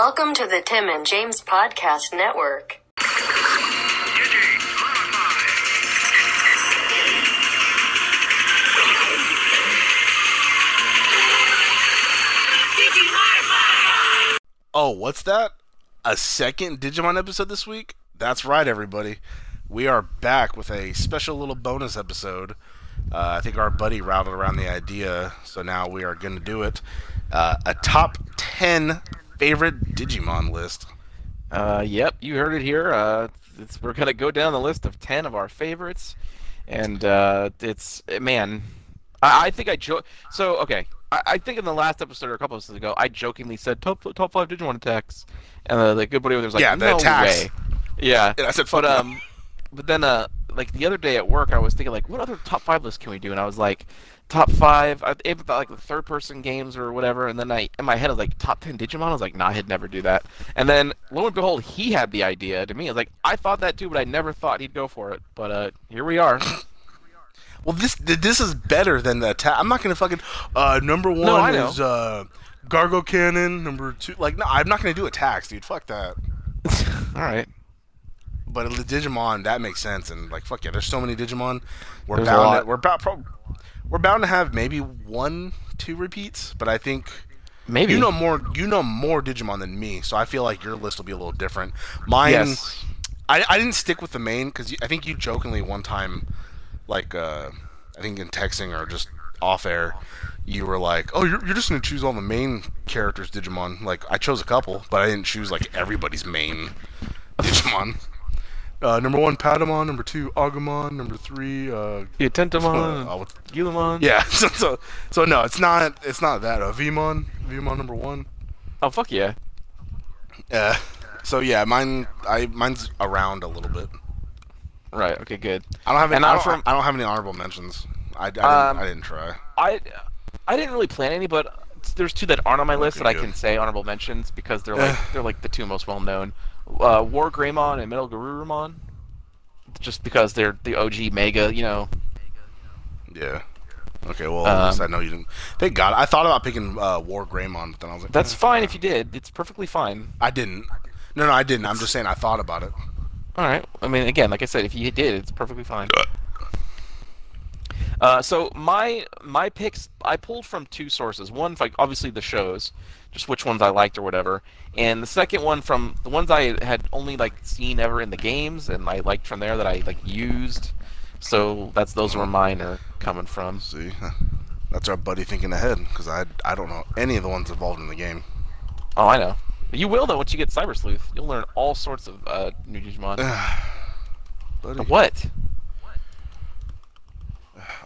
Welcome to the Tim and James Podcast Network. Oh, what's that? A second Digimon episode this week? That's right, everybody. We are back with a special little bonus episode. Uh, I think our buddy routed around the idea, so now we are going to do it. Uh, a top 10 favorite Digimon list. Uh, yep, you heard it here. Uh, it's, we're gonna go down the list of ten of our favorites, and uh, it's man, I, I think I joke. So okay, I, I think in the last episode or a couple episodes ago, I jokingly said top top five Digimon attacks, and uh, the good buddy was like, Yeah, the no attacks. way. Yeah, And I said, but um, but then uh, like the other day at work, I was thinking like, what other top five lists can we do? And I was like, top five. I thought like the third person games or whatever. And then I in my head I was like, top ten Digimon. I was like, nah, I'd never do that. And then lo and behold, he had the idea to me. I was like, I thought that too, but I never thought he'd go for it. But uh, here we are. Well, this this is better than the attack. I'm not going to fucking. Uh, number one know. is uh, Gargo Cannon. Number two. Like, no, I'm not going to do attacks, dude. Fuck that. All right. But the Digimon, that makes sense. And, like, fuck yeah, there's so many Digimon. We're There's bound to, we're about pro- we're bound to have maybe one, two repeats, but I think Maybe. you know more you know more Digimon than me, so I feel like your list will be a little different. Mine, Yes. I, I didn't stick with the main because I think you jokingly one time, like uh, I think in texting or just off air, you were like, "Oh, you're, you're just gonna choose all the main characters Digimon." Like I chose a couple, but I didn't choose like everybody's main Digimon. Uh, number one, Patamon. Number two, Agumon. Number three, uh, Yeah, Tentomon, uh, Guilmon. yeah. So, so so no, it's not it's not that. Uh, Veemon, Veemon number one. Oh fuck yeah. Uh, so yeah, mine I mine's around a little bit. Right. Okay. Good. I don't have any, And I, don't, from- I don't have any honorable mentions. I, I, didn't, Um, I didn't try. I I didn't really plan any, but there's two that aren't on my list Okay, that I can say honorable mentions because they're like they're like the two most well known. Uh, War Greymon and Metal Garurumon. Just because they're the OG Mega, you know. Yeah. Okay, well, least I Um, know you didn't. Thank God. I thought about picking uh, War Greymon, but then I was like, That's eh, fine if you did. It's perfectly fine. I didn't. No, no, I didn't. I'm just saying I thought about it. All right. I mean, again, like I said, if you did, it's perfectly fine. Uh, so my my picks I pulled from two sources. One, like obviously the shows, just which ones I liked or whatever, and the second one from the ones I had only like seen ever in the games and I liked from there that I like used. So that's those where mine are coming from. See, that's our buddy thinking ahead because I I don't know any of the ones involved in the game. Oh, I know. You will though once you get Cyber Sleuth. You'll learn all sorts of uh, new Digimon. Buddy. what?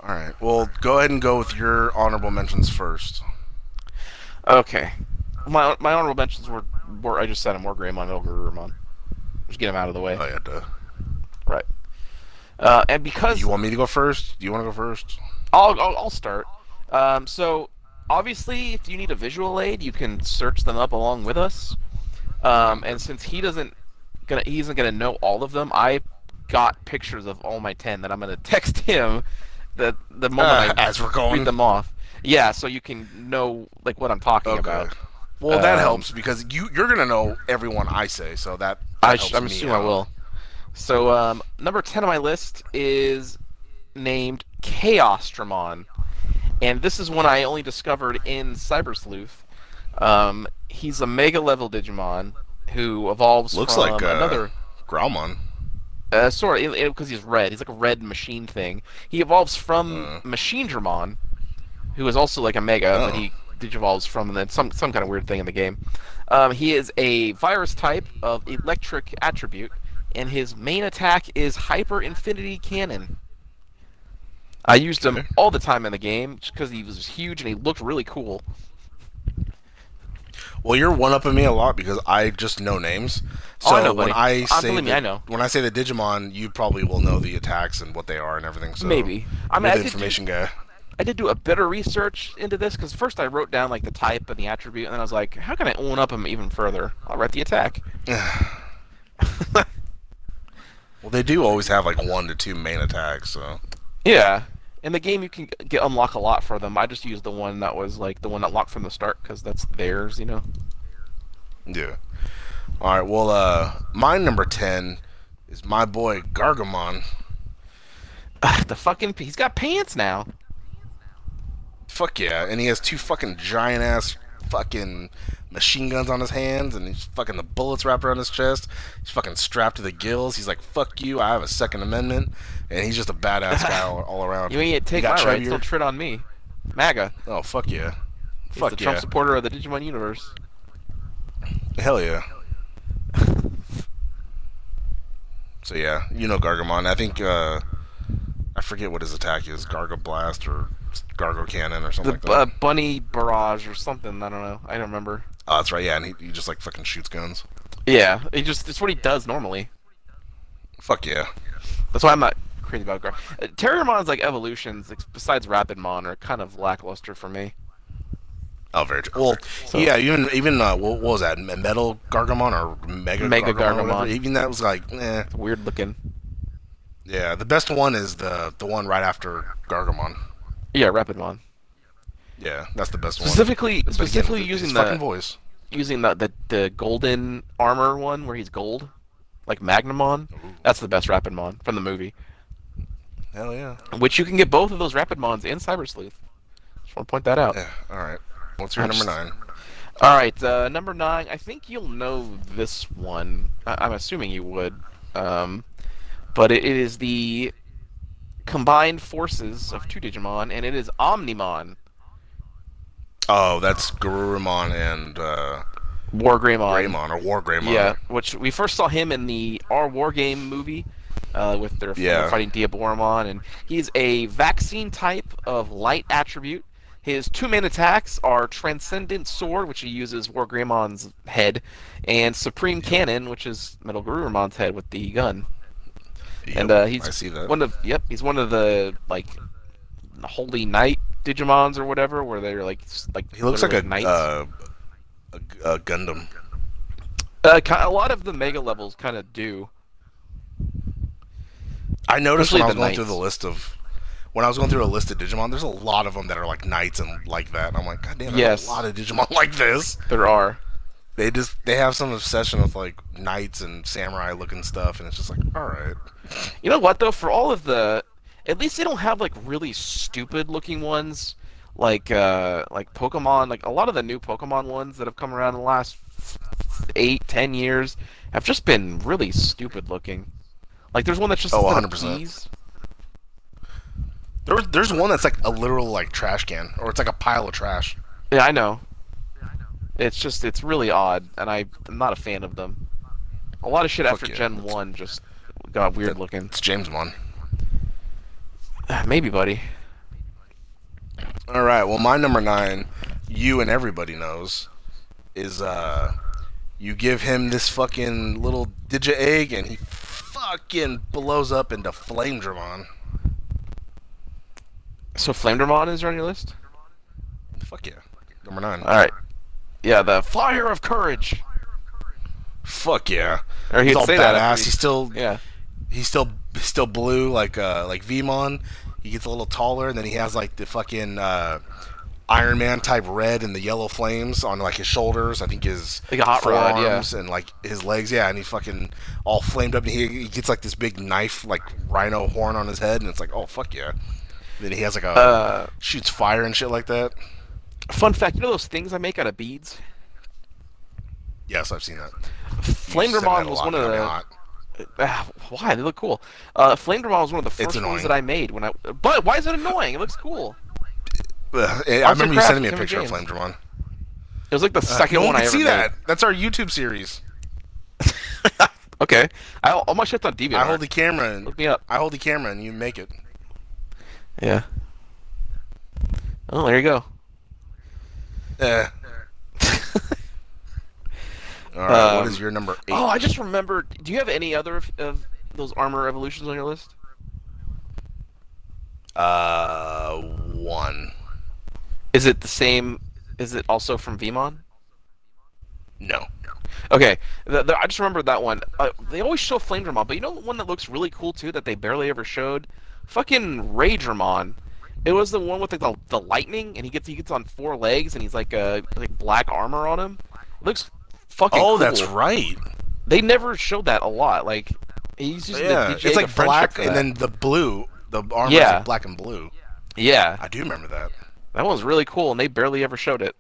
All right. Well, go ahead and go with your honorable mentions first. Okay. My my honorable mentions were, were I just said them. War Greymon, Metal Garurumon. Just get them out of the way. Oh yeah, duh. Right. Uh, and because You want me to go first? Do you want to go first? I'll, I'll, I'll start. Um, so obviously, if you need a visual aid, you can search them up along with us. Um, and since he doesn't gonna he isn't gonna know all of them, I got pictures of all my ten that I'm gonna text him the the moment I As we're going. read them off. Yeah, so you can know like what I'm talking Okay. about. Well, that Um, helps because you you're gonna know everyone I say, so that. that I helps sh- I'm assuming I will. So um, number ten on my list is named Chaosdramon, and this is one I only discovered in Cyber Sleuth. Um, he's a mega level Digimon who evolves Looks from like uh, another Growlmon. Uh, sort of because he's red. He's like a red machine thing. He evolves from Uh. Machine Dramon, who is also like a mega, but Oh. he digivolves from then some some kind of weird thing in the game. Um, he is a virus type of electric attribute, and his main attack is Hyper Infinity Cannon. I used him all the time in the game just because he was huge and he looked really cool. Well, you're one upping me a lot because I just know names. So Oh, I know, when. I Uh, say believe me, the- I know. when I say the Digimon, you probably will know the attacks and what they are and everything. So Maybe. I mean, the do- information guy. I did do a bit of research into this because first I wrote down like the type and the attribute, and then I was like, how can I own up him even further? I'll write the attack. Well, they do always have like one to two main attacks. So Yeah. In the game, you can get unlock a lot for them. I just used the one that was like the one that locked from the start because that's theirs, you know. Yeah. All right. Well, uh, my number ten is my boy Gargomon. the fucking he's got pants now. Fuck yeah, and he has two fucking giant ass fucking machine guns on his hands, and he's fucking the bullets wrapped around his chest. He's fucking strapped to the gills. He's like, "Fuck you, I have a Second Amendment," and he's just a badass guy all, all around. You ain't take my rights, don't tread on me. MAGA. Oh fuck yeah, He's fuck the yeah, Trump supporter of the Digimon universe. hell yeah. so yeah, you know Gargomon. I think uh, I forget what his attack is, Garga Blast or Gargo Cannon or The something like bu- uh, bunny barrage or something. I don't know. I don't remember. oh, that's right. Yeah, and he, he just like fucking shoots guns. Yeah, he just it's what he does normally. Fuck yeah. That's why I'm not crazy about Gar. Uh, Terriermon's like evolutions, like, besides Rapidmon, are kind of lackluster for me. Oh, very true. Well, So- yeah, even even uh, what, what was that Metal Gargomon or Mega Mega Gargomon? Gargomon. Even that was like, eh. It's weird looking. Yeah, the best one is the the one right after Gargomon. Yeah, Rapidmon. Yeah, that's the best one. Specifically, again, specifically his using fucking the voice. using the, the the golden armor one where he's gold, like Magnamon. That's the best Rapidmon from the movie. Hell yeah. Which you can get both of those Rapidmons in Cyber Sleuth. Just want to point that out. Yeah. All right. What's your I'm number just- nine? All right, uh, number nine. I think you'll know this one. I- I'm assuming you would, um, but it, is the combined forces of two Digimon, and it is Omnimon, Oh, that's Garurumon and uh, Wargreymon. Greymon or War Greymon. Yeah, which we first saw him in the R War Game movie uh, with their Yeah. fighting Diaboromon, and he's a vaccine type of light attribute. His two main attacks are Transcendent Sword, which he uses Wargreymon's head, and Supreme Cannon, which is Metal Garurumon's head with the gun. Yep, and uh, he's I see that. one of yep, he's one of the like Holy Knight Digimons or whatever, where they're like like he looks like a, knights. uh, a a Gundam. Uh, a lot of the Mega levels kind of do. I noticed when I was Especially going through the list of when I was going through a list of Digimon, there's a lot of them that are like knights and like that. And I'm like, God damn, there's Yes. a lot of Digimon like this. There are. They just they have some obsession with like knights and samurai looking stuff, and it's just like, all right, You know what though? For all of the, at least they don't have like really stupid looking ones, like uh like Pokemon. Like a lot of the new Pokemon ones that have come around in the last eight, ten years have just been really stupid looking. Like there's one that's just Oh, 100%. keys- there's there's one that's like a literal like trash can, or it's like a pile of trash. Yeah, I know. It's just it's really odd, and I, I'm not a fan of them. A lot of shit Fuck after yeah, Gen that's- One just got weird looking. It's Jamesmon. Maybe, buddy. All right, well, my number nine, you and everybody knows, is uh, you give him this fucking little Digi egg, and he fucking blows up into Flame Dramon. So Flame Flamedramon is on your list? Fuck yeah, number nine. All right. Yeah, the Fire of Courage. Fuck yeah. Or He's he'd all say that badass. he- He's still Yeah. he's still still blue like uh like Veemon. He gets a little taller, and then he has like the fucking uh, Iron Man type red and the yellow flames on like his shoulders. I think his Like a hot rod, yeah. and like his legs. Yeah, and he fucking all flamed up, and he, he gets like this big knife like rhino horn on his head, and it's like oh fuck yeah. Then he has like a Uh, shoots fire and shit like that. Fun fact, you know those things I make out of beads? Yes, I've seen that. Flame You said that Dramon a was one of the. Ah, why? They look cool. Uh, Flame Dramon was one of the first ones that I made when I. But why is it annoying? It looks cool. Ugh, I remember you sending me a picture of Flame Dramon. It was like the second Uh, no one one I can ever see made. that. That's our YouTube series. Okay, I, all my shit's on DeviantArt. I hold the camera and Look me up. I hold the camera and you make it. Yeah. Oh, there you go. Eh. All right, what Um, is your number eight? Oh, I just remembered. Do you have any other of, of those armor evolutions on your list? Uh, one. Is it the same? Is it also from Veemon? No. Okay, the, the, I just remembered that one. Uh, they always show Flame Dramon, but you know the one that looks really cool too that they barely ever showed? Fucking Raidramon. It was the one with like, the, the lightning, and he gets he gets on four legs, and he's like uh like black armor on him. It looks fucking. Oh, cool. that's right. They never showed that a lot. Like he's using Yeah, the it's like black and then the blue. The armor is Yeah. like black and blue. yeah, I do remember that. that one's really cool, and they barely ever showed it.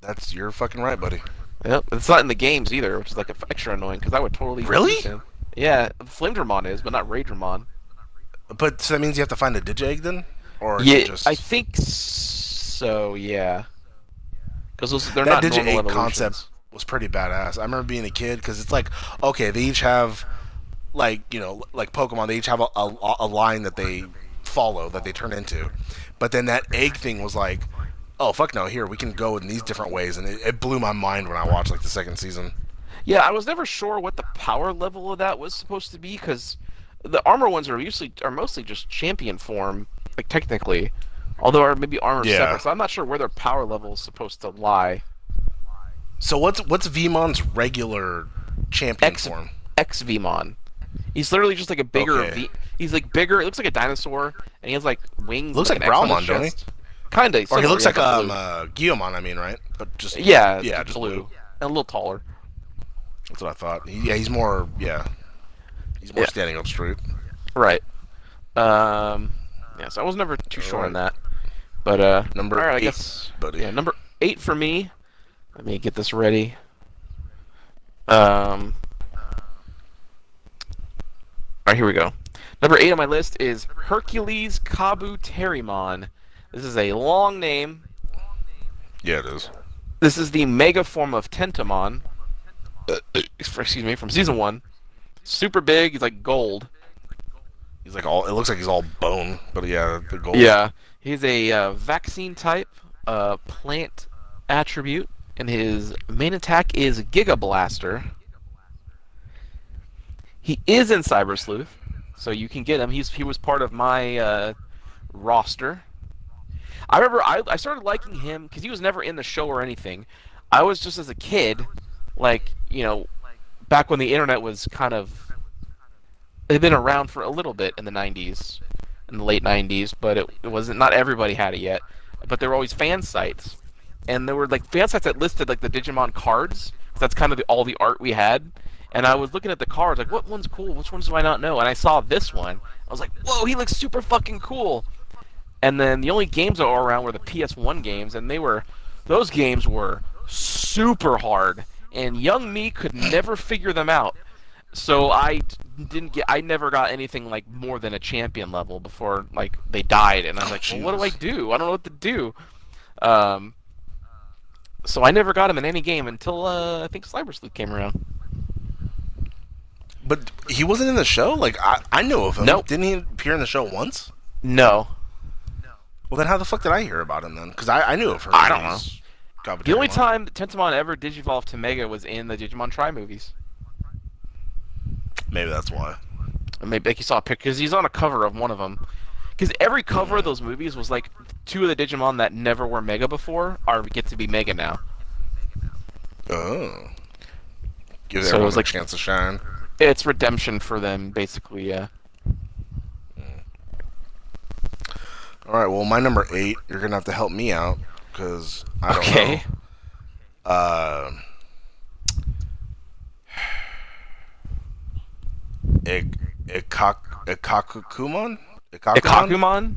That's you're fucking right, buddy. Yep, it's not in the games either, which is like extra annoying because I would totally Really? him. Yeah, Flamedramon is, but not Raidramon. But so that means you have to find a Digegg then, or Yeah, just I think so. Yeah, because they're that not normal Digegg evolutions. concept was pretty badass. I remember being a kid because it's like okay, they each have like you know like Pokemon. They each have a, a, a line that they follow that they turn into, but then that egg thing was like. Oh fuck no! Here we can go in these different ways, and it, it blew my mind when I watched like the second season. Yeah, I was never sure what the power level of that was supposed to be because the armor ones are usually are mostly just champion form, like technically, although or maybe armor Yeah. separate. So I'm not sure where their power level is supposed to lie. So what's what's Veemon's regular champion X form? X Veemon. He's literally just like a bigger. Okay. V- he's like bigger. It looks like a dinosaur, and he has like wings. Looks like, like an X on Growlmon, his don't he? Kinda. Or he looks like um uh, Guilmon, I mean, right? But just blue. yeah, yeah, just blue. blue. and a little taller. That's what I thought. He, yeah, he's more yeah, he's more Yeah. standing up straight. Right. Um. Yeah. So I was never too sure on that. But uh, Number right, I eight, guess buddy. Yeah, number eight for me. Let me get this ready. Um. All right, here we go. Number eight on my list is Hercules Kabuterimon. This is a long name. Yeah, it is. This is the mega form of Tentomon. Uh, excuse me, from season one. Super big. He's like gold. He's like all. It looks like he's all bone, but yeah, the gold. Yeah, he's a uh, vaccine type, uh, plant attribute, and his main attack is Giga Blaster. He is in Cyber Sleuth, so you can get him. He's he was part of my uh, roster. I remember I, I started liking him because he was never in the show or anything. I was just as a kid, like you know, back when the internet was kind of had been around for a little bit in the 90s in the late 90s but it, it wasn't not everybody had it yet. But there were always fan sites. And there were like fan sites that listed like the digimon cards. That's kind of the, all the art we had. And i was looking at the cards like what one's cool? Which ones do i not know? And i saw this one. I was like whoa he looks super fucking cool. And then the only games that were around were the ps1 games and they were those games were super hard. And young me could never figure them out. So I didn't get. I never got anything like more than a champion level before like they died, and I was like, well, what do I do? I don't know what to do. Um. So I never got him in any game until uh, I think Cyber Sleuth came around. But he wasn't in the show. Like I, I know of him. Nope. Didn't he appear in the show once? No, No. Well, then how the fuck did I hear about him then? Because I, I knew of her. I don't know. the only time Tentomon ever digivolved to Mega was in the Digimon Tri movies. Maybe that's why. Maybe like you saw a picture because he's on a cover of one of them. Because every cover of those movies was like two of the Digimon that never were Mega before are get to be Mega now. Oh. Give So it was a like- chance to shine. It's redemption for them, basically. Yeah. All right. Well, my number eight. You're gonna have to help me out because I don't Okay. know. Uh. Ik, Ikak, Ikakukumon? Ikkakumon,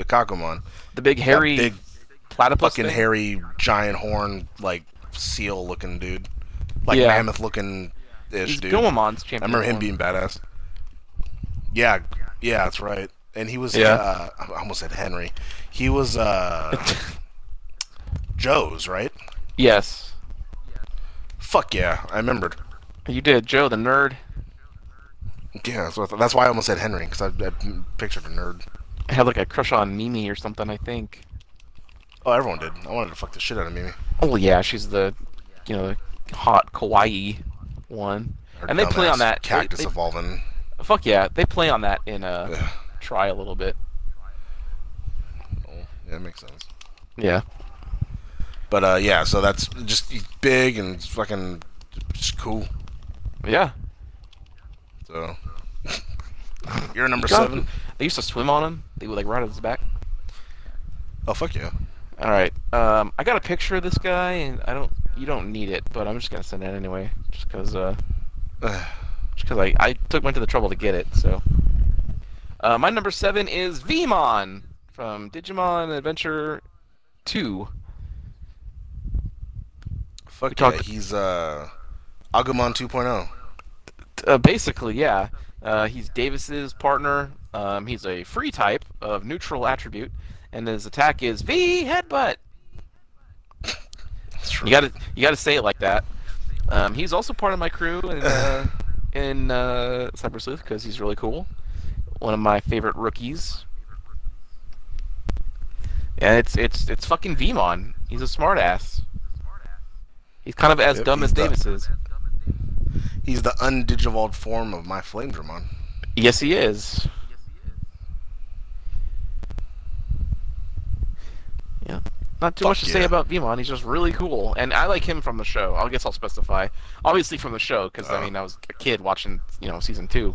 Ikkakumon. the big hairy That big platypus fucking thing? hairy giant horn like seal looking dude. Like Yeah. mammoth looking ish He's dude. Gomamon's I remember him being badass. Yeah, yeah, that's right. And he was Yeah. uh, I almost said Henry. He was uh Joe's, right? Yes, Fuck yeah, I remembered. you did, Joe the nerd. Yeah, that's, what that's why I almost said Henry because I, I pictured a nerd. I had like a crush on Mimi or something. I think. Oh, everyone did. I wanted to fuck the shit out of Mimi. Oh yeah, she's the, you know, hot kawaii one. Her And they play on that- cactus they- evolving. Fuck yeah, they play on that in uh, Ugh. Tri a little bit. Oh, yeah, it makes sense. Yeah. But uh, yeah, so that's just big and fucking just cool. Yeah. So you're number seven. They used to swim on him. They would like ride on his back. Oh fuck yeah. All right. Um, I got a picture of this guy, and I don't. you don't need it, but I'm just gonna send it anyway, just because uh, just because I I took went to the trouble to get it. So, uh, my number seven is Veemon from Digimon Adventure Two. Fuck talk- yeah, he's uh, Agumon 2.0. Uh, basically, yeah. Uh, he's Davis's partner. Um, he's a free type of neutral attribute, and his attack is V Headbutt. You gotta you gotta say it like that. Um, he's also part of my crew in uh, in uh, Cyber Sleuth because he's really cool. One of my favorite rookies. And it's it's it's fucking Veemon. He's a smartass. He's kind of as Yep, dumb as Davis is. He's the undigivolved form of my Flame Dramon. Yes, he is. Yeah. Not too Fuck much to say about Veemon. He's just really cool, and I like him from the show. I guess I'll specify. Obviously from the show, because I Oh. mean I was a kid watching, you know, season two.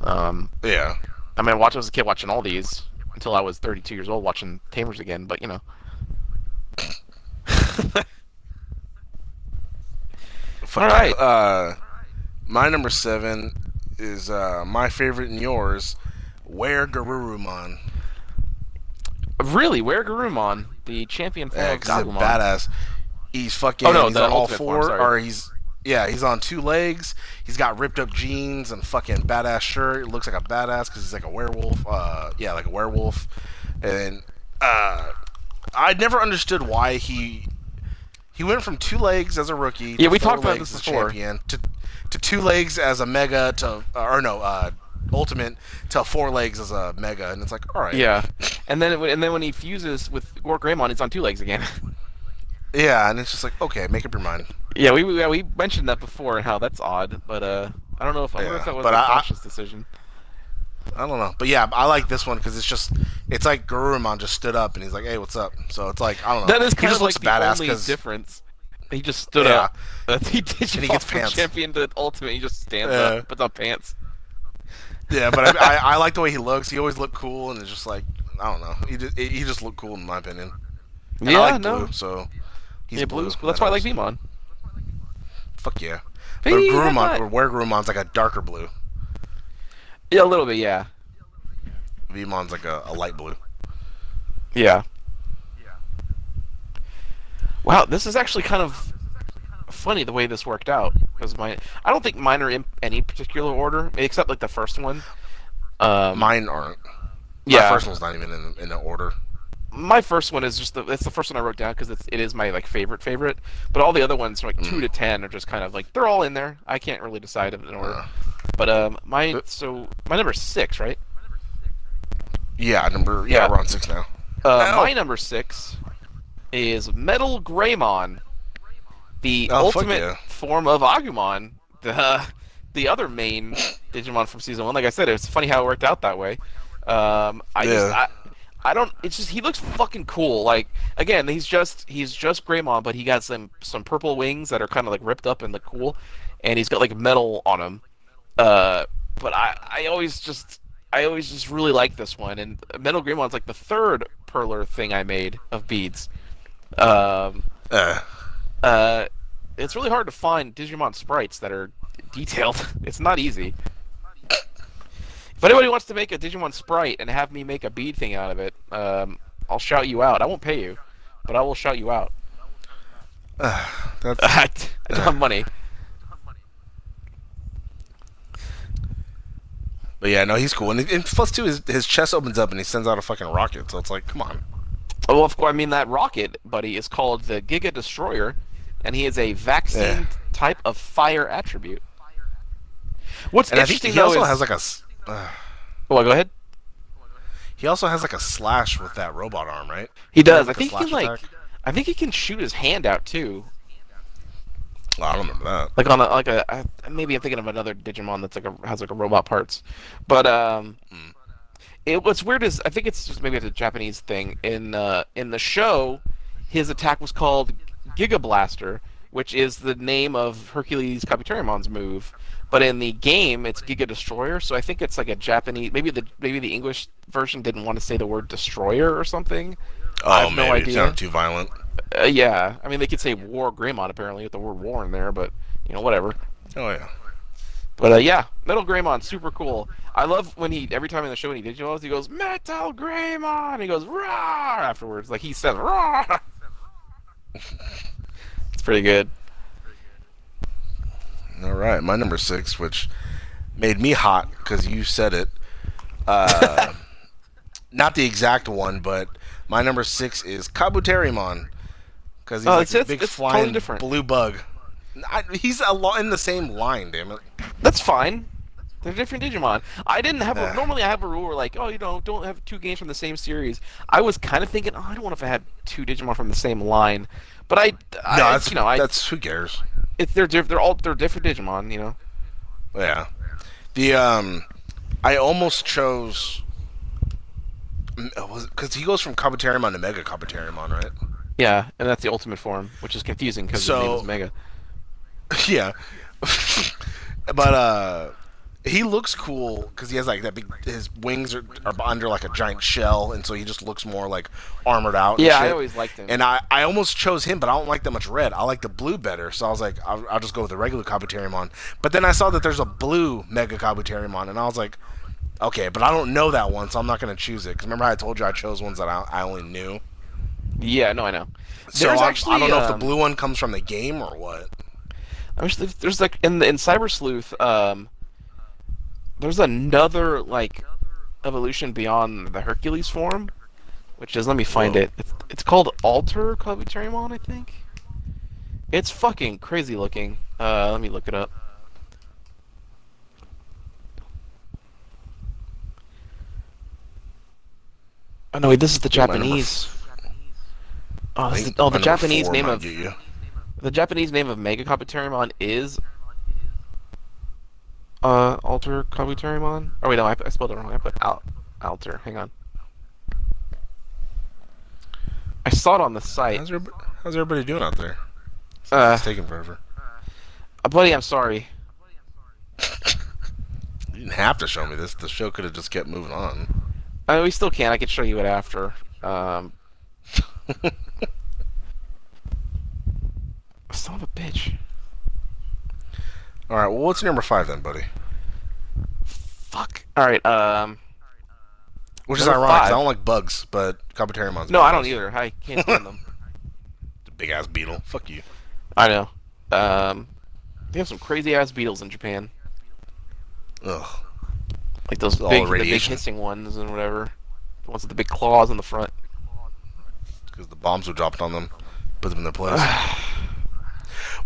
Um, Yeah. I mean, I watched I was a kid watching all these until I was 32 years old watching Tamers again. But you know, All yeah. right. Uh, my number seven is uh, my favorite and yours, WereGarurumon. really, WereGarurumon, the champion form Yeah, of he's a badass. He's fucking. Oh, no, he's the on all form, four, or he's yeah, he's on two legs. He's got ripped up jeans and fucking badass shirt. Looks like a badass because he's like a werewolf. Uh, yeah, like a werewolf. And uh, I never understood why he he went from two legs as a rookie. Yeah, to we talked about this before. Champion, to to two legs as a mega to uh, or no uh, ultimate to four legs as a mega, and it's like all right. Yeah, and then it, and then when he fuses with War Greymon, he's on two legs again. Yeah, and it's just like okay, make up your mind. yeah, we we, we mentioned that before and how that's odd, but uh, I don't know if I Yeah, if that was but a I- I- conscious decision. I don't know, but yeah, I like this one because it's just it's like Garurumon just stood up and he's like, "Hey, what's up?" So it's like I don't know. That is he kind just of looks like the badass only difference. He just stood Yeah. up. He did And he gets pants. champion to ultimate. He just stands Yeah. up, puts on pants. yeah, but I, I, I like the way he looks. He always looked cool, and it's just like I don't know. He just he just looked cool in my opinion. And yeah, I like no. blue, so he's yeah, blue. blues. That's why I like. Veemon. Fuck yeah. But headbutt. or where Garumon's like a darker blue. Yeah, a little bit. Yeah, Veemon's like a, a light blue. yeah. Wow, this is actually kind of funny the way this worked out because my I don't think mine are in any particular order except like the first one. Um, Mine aren't. yeah, My first one's not even in in the order. my first one is just the it's the first one I wrote down because it's it is my like favorite favorite. But all the other ones from like two to ten are just kind of like they're all in there. I can't really decide in order. Uh, But um, my so my number six, right? yeah, number yeah, Yeah. we're on six now. Uh, No. my number six is Metal Greymon, the Oh, ultimate yeah. form of Agumon, the the other main Digimon from season one. Like I said, it's funny how it worked out that way. Um, I just I, I don't. It's just he looks fucking cool. Like again, he's just he's just Greymon, but he got some some purple wings that are kind of like ripped up and look cool, and he's got like metal on him. Uh, but I I always just I always just really like this one, and Metal Greymon's like the third perler thing I made of beads. Um, Uh, uh, it's really hard to find Digimon sprites that are detailed. It's not easy. If anybody wants to make a Digimon sprite and have me make a bead thing out of it, um, I'll shout you out. I won't pay you, but I will shout you out. that's I don't have money. But yeah, no, he's cool. And, and plus, too, his, his chest opens up and he sends out a fucking rocket. So it's like, come on. Well, of course, I mean that rocket, buddy, is called the Giga Destroyer, and he is a vaccine Yeah. type of fire attribute. What's And I interesting he though also is, has like a. Uh, well, go ahead. he also has like a slash with that robot arm, right? He does. I like a think he can like. I think he can shoot his hand out too. Well, I don't remember that. like on a like a I- maybe I'm thinking of another Digimon that's like a has like a robot parts, but um, Mm. It what's weird is I think it's just maybe it's a Japanese thing in uh in the show, his attack was called Giga Blaster, which is the name of Hercules Kabuterimon's move, but in the game it's Giga Destroyer, so I think it's like a Japanese maybe the maybe the English version didn't want to say the word destroyer or something. I Oh, have no maybe. It idea. sounded too violent. Uh, yeah, I mean they could say War Greymon apparently with the word war in there, but you know whatever. Oh yeah. But uh, yeah, Metal Greymon, super cool. I love when he every time in the show when he digitalizes, he goes Metal Greymon. He goes raw afterwards, like he says raw. it's pretty good. All right, my number six, which made me hot because you said it. Uh, not the exact one, but my number six is Kabuterimon because he's Oh, like it's- a big it's totally flying different. blue bug. I, he's a lo- in the same line, damn it. That's fine. They're different Digimon. I didn't have a, normally I have a rule where like, oh, you know, don't have two games from the same series. I was kind of thinking, oh, I don't want if I had two Digimon from the same line, but I, I no, that's you know, I, that's who cares. it's they're diff- they're all they're different Digimon, you know. Yeah, the um, I almost chose because he goes from Kabuterimon to Mega Kabuterimon, right? Yeah, and that's the ultimate form, which is confusing because his name is Mega. yeah, but uh, he looks cool because he has like that big. His wings are, are under like a giant shell, and so he just looks more like armored out. and Yeah, I always liked him. And I, I almost chose him, but I don't like that much red. I like the blue better, so I was like, I'll, I'll just go with the regular Kabuterimon. But then I saw that there's a blue Mega Kabuterimon, and I was like, okay, but I don't know that one, so I'm not gonna choose it. Because remember I told you I chose ones that I, I only knew. yeah, no, I know. So I'm- actually, I don't know if the um, blue one comes from the game or what. I wish there's, there's like in the in Cyber Sleuth, um, there's another like evolution beyond the Hercules form, which is let me find Whoa. it. It's, it's called Alter Kabuterimon, I think. It's fucking crazy looking. Uh, let me look it up. Oh no, wait, this is the Japanese. Oh, is, think oh, the Japanese name of you. The Japanese name of Mega Kabuterimon is uh Alter Kabuterimon. Oh wait, no, I, I spelled it wrong. I put Al- Alter. Hang on. I saw it on the site. How's, everybody, how's everybody doing out there? Uh, It's taking forever. uh, buddy, I'm sorry. You didn't have to show me this. The show could have just kept moving on. I mean, we still can. I could show you it after. Um, son of a bitch. All right. Well, what's number five then, buddy? Fuck. All right. Um. Which is Number ironic. 'cause five. I don't like bugs, but Kabuterimon's. No, I don't either. I can't stand them. Big ass beetle. Fuck you. I know. Um. They have some crazy ass beetles in Japan. Ugh. Like those All big, the big radiation. hissing ones and whatever. The ones with the big claws on the front. Because the bombs were dropped on them, put them in their place.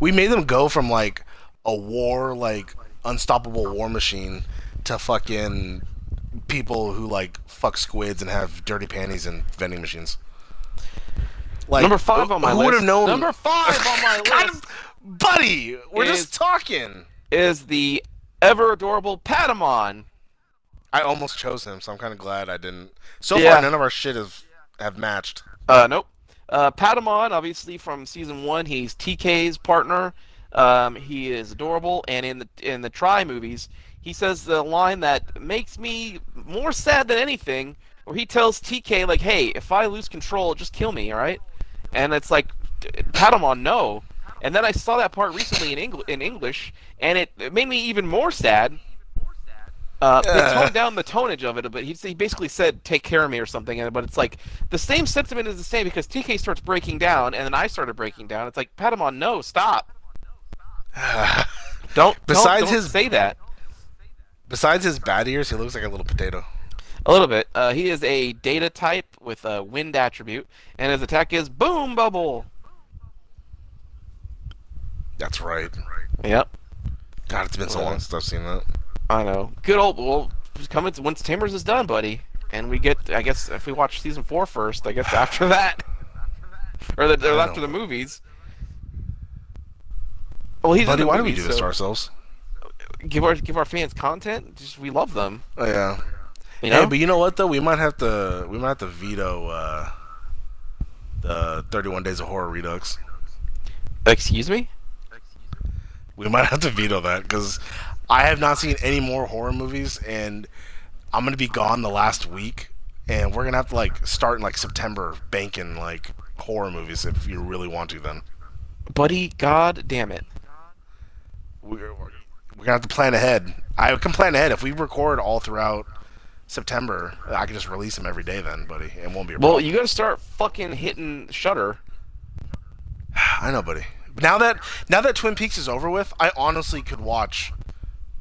we made them go from like a war, like unstoppable war machine, to fucking people who like fuck squids and have dirty panties and vending machines. Like Number five on my who list. would have known? Number five on my God, list buddy, we're is- just talking. is the ever adorable Patamon. I almost chose him, so I'm kind of glad I didn't. So Yeah. far, none of our shit have have matched. Uh, nope. Uh, Patamon, obviously from season one, he's TK's partner. Um, he is adorable, and in the in the Tri movies, he says the line that makes me more sad than anything, where he tells TK like, "Hey, if I lose control, just kill me, all right?" And it's like, Patamon, no. And then I saw that part recently in Engl- in English, and it, it made me even more sad. Uh, they toned down the tonage of it, but he, he basically said, "Take care of me" or something. and- But it's like the same sentiment is the same because TK starts breaking down, and then I started breaking down. It's like Patamon, no, stop! Don't Besides don't, don't his- say that. Besides his bad ears, he looks like a little potato. A little bit. Uh, he is a data type with a wind attribute, and his attack is Boom Bubble. That's right. Yep, God, it's been so long since I've seen that. I know. Good old well, coming to, once Tamers is done, buddy, and we get. I guess if we watch season four first, I guess after that, or, the, or after know. the movies. Well, he's Buddy, why do we do this so to ourselves? Give our give our fans content. Just we love them. Oh yeah. You Hey, but you know what though? We might have to we might have to veto uh, the 31 Days of Horror Redux. Excuse me. We might have to veto that because I have not seen any more horror movies, and I'm gonna be gone the last week, and we're gonna have to like start in like September banking like horror movies if you really want to. Then Buddy, god damn it. we're, we're gonna have to plan ahead. I can plan ahead if we record all throughout September. I can just release them every day then, buddy. It won't be a problem. Well, you gotta start fucking hitting Shudder. I know, buddy. Now that now that Twin Peaks is over with, I honestly could watch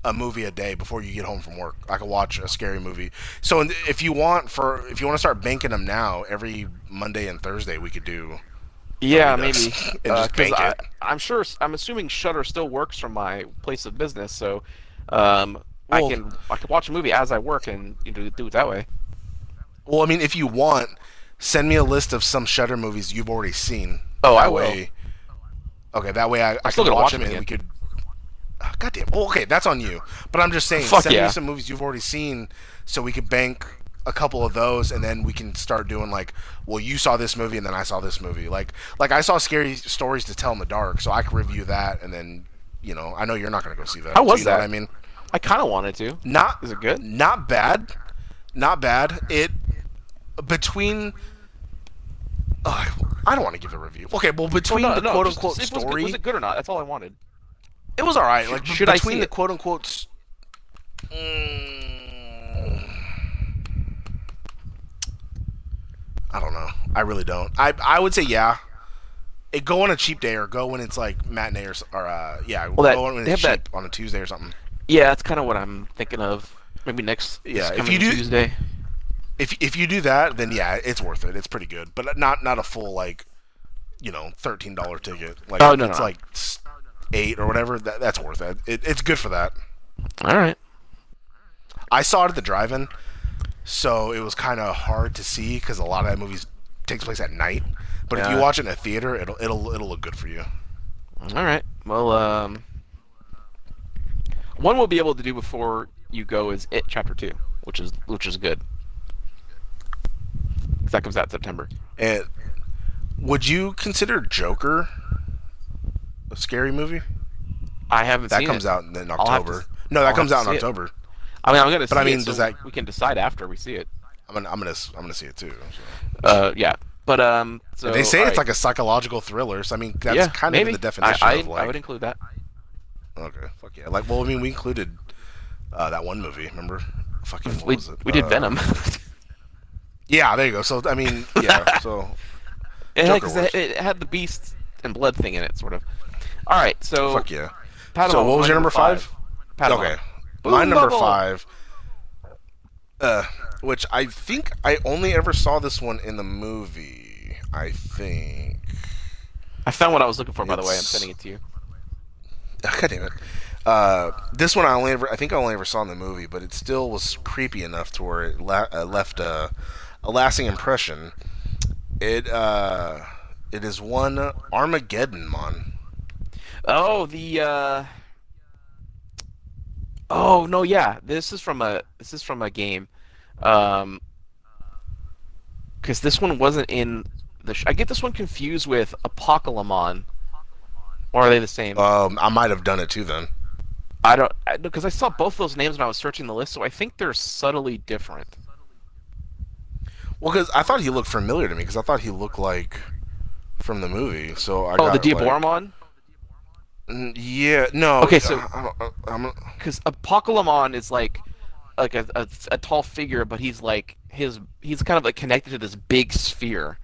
a movie a day before you get home from work. I could watch a scary movie. So if you want for if you want to start banking them now, every Monday and Thursday we could do. Yeah, Maybe and Uh, just 'cause bank I, it. I'm sure. I'm assuming Shudder still works from my place of business, so um, I can I can watch a movie as I work and you know, do it that way. Well, I mean, if you want, send me a list of some Shudder movies you've already seen. Oh, that I will. way, Okay, that way I, I still can watch watch them them and we could. Ah, oh, God damn. Well, okay, that's on you. But I'm just saying, Fuck send yeah. me some movies you've already seen, so we could bank a couple of those, and then we can start doing like, well, you saw this movie, and then I saw this movie. Like, like I saw Scary Stories to Tell in the Dark, so I can review that, and then, you know, I know you're not gonna go see that. How was you know that? I mean, I kind of wanted to. not Is it good? Not bad, not bad. It between. Ugh, I don't want to give a review. Okay, well, between Well, the no, no, quote unquote was, story, Was it good or not? That's all I wanted. It was all right. Like should I between the quote unquote. Mm, I don't know. I really don't. I I would say yeah. It go on a cheap day or go when it's like matinee or, or uh yeah. Well, that- go when they it's cheap on a Tuesday or something. Yeah, that's kind of what I'm thinking of. Maybe next. Yeah, if you do- Tuesday. If if you do that, then yeah, it's worth it. It's pretty good, but not not a full like, you know, thirteen dollar ticket. Like Oh, no, it's no. like eight or whatever. That, that's worth it. it. It's good for that. All right. I saw it at the drive-in, so it was kind of hard to see because a lot of that movie takes place at night. But if you watch it in a theater, it'll it'll it'll look good for you. All right. Well, um, one we'll be able to do before you go is it chapter two, which is which is good. 'Cause that comes out in September. And would you consider Joker a scary movie? I haven't That comes it. out in have to October. no, that I'll comes out in see it. October. I mean, I'm gonna. But I mean, it, does so that- we can decide after we see it? I'm gonna I'm gonna I'm gonna see it too. so. Uh, yeah. But um, so they say it's right. like a psychological thriller. So I mean, that's yeah, kind maybe. of in the definition I, I, of like. I would include that. Okay, fuck yeah. Like, well, I mean, we included uh, that one movie. Remember? Fucking what We, was it? we did Uh, Venom. Yeah, there you go. So I mean, yeah. so it, had, it had the beast and blood thing in it, sort of. All right, so fuck yeah. Patamon, So what was your number five? Patamon. Okay, Boom my number bubble. five. Uh, which I think I only ever saw this one in the movie. I think. I found what I was looking for, by the way. I'm sending it to you. God damn it. Uh, this one I only ever I think I only ever saw in the movie, but it still was creepy enough to where it la- uh, left a, a lasting impression. It uh, it is one Armageddemon. Oh, the. uh... Oh no, yeah. This is from a. This is from a game. Um. Because this one wasn't in the. Sh- I get this one confused with Apocalymon. Or are they the same? Um, I might have done it too then. I don't because I saw both those names when I was searching the list, so I think they're subtly different. Well, because I thought he looked familiar to me, because I thought he looked like from the movie. So I Oh, the got, like-? Mm, yeah, no. Okay, so- I, I, I'm, Because Apocalymon is like like a, a, a tall figure, but he's like his he's kind of like connected to this big sphere,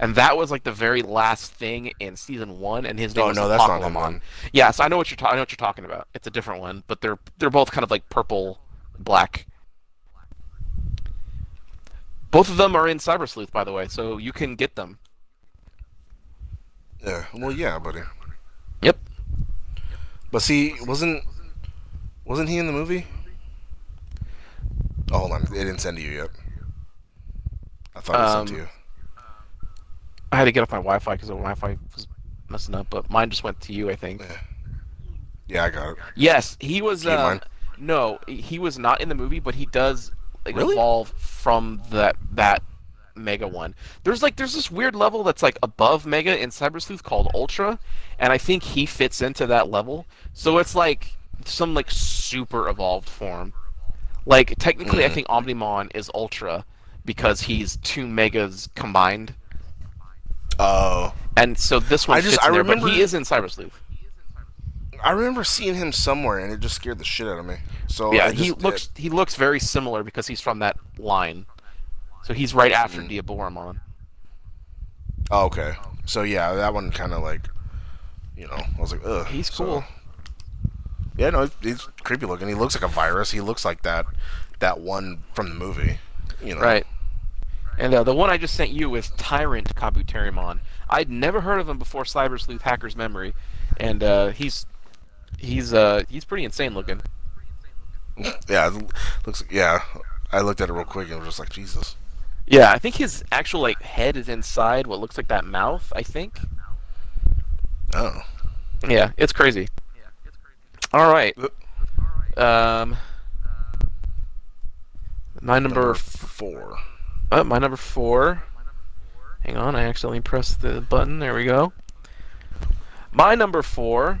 and that was like the very last thing in season one, and his name Oh, was no, that's not him. Yeah, so I know what you're ta- I know what you're talking about. It's a different one, but they're they're both kind of like purple, black. Both of them are in Cyber Sleuth, by the way, so you can get them. Yeah. Well, yeah, buddy. Yep. But see, wasn't wasn't he in the movie? Oh, hold on, it didn't send to you yet. I thought it sent to Um, you. I had to get off my Wi-Fi because the Wi-Fi was messing up, but mine just went to you, I think. Yeah, I got it. Yes, he was. Uh, no, he was not in the movie, but he does like, Really? evolve from that that Mega one. There's like there's this weird level that's like above Mega in Cyber Sleuth called Ultra, and I think he fits into that level. So it's like some like super evolved form. Like technically, I Mhm. think Omnimon is Ultra because he's two Megas combined. Oh, And so this one I just- fits in I there, but remember- he is in Cyber Sleuth. I remember seeing him somewhere, and it just scared the shit out of me. So yeah, I he just- looks he looks very similar because he's from that line. So he's right after Mm. Diaboromon. Oh, okay. So yeah, that one kind of like, you know, I was like, ugh. He's So- cool. yeah, no, he's creepy looking. He looks like a virus. He looks like that, that one from the movie. You know. Right. And uh, the one I just sent you is Tyrant Kabuterimon. I'd never heard of him before Cyber Sleuth Hacker's Memory, and uh, he's he's uh, he's pretty insane looking. Yeah, looks. Yeah, I looked at it real quick and was just like, Jesus. Yeah, I think his actual like head is inside what looks like that mouth. I think. Oh. Yeah, it's crazy. Yeah, it's crazy. All right. Um, my number, Number four. uh, my number four. Hang on, I accidentally pressed the button. There we go. My number four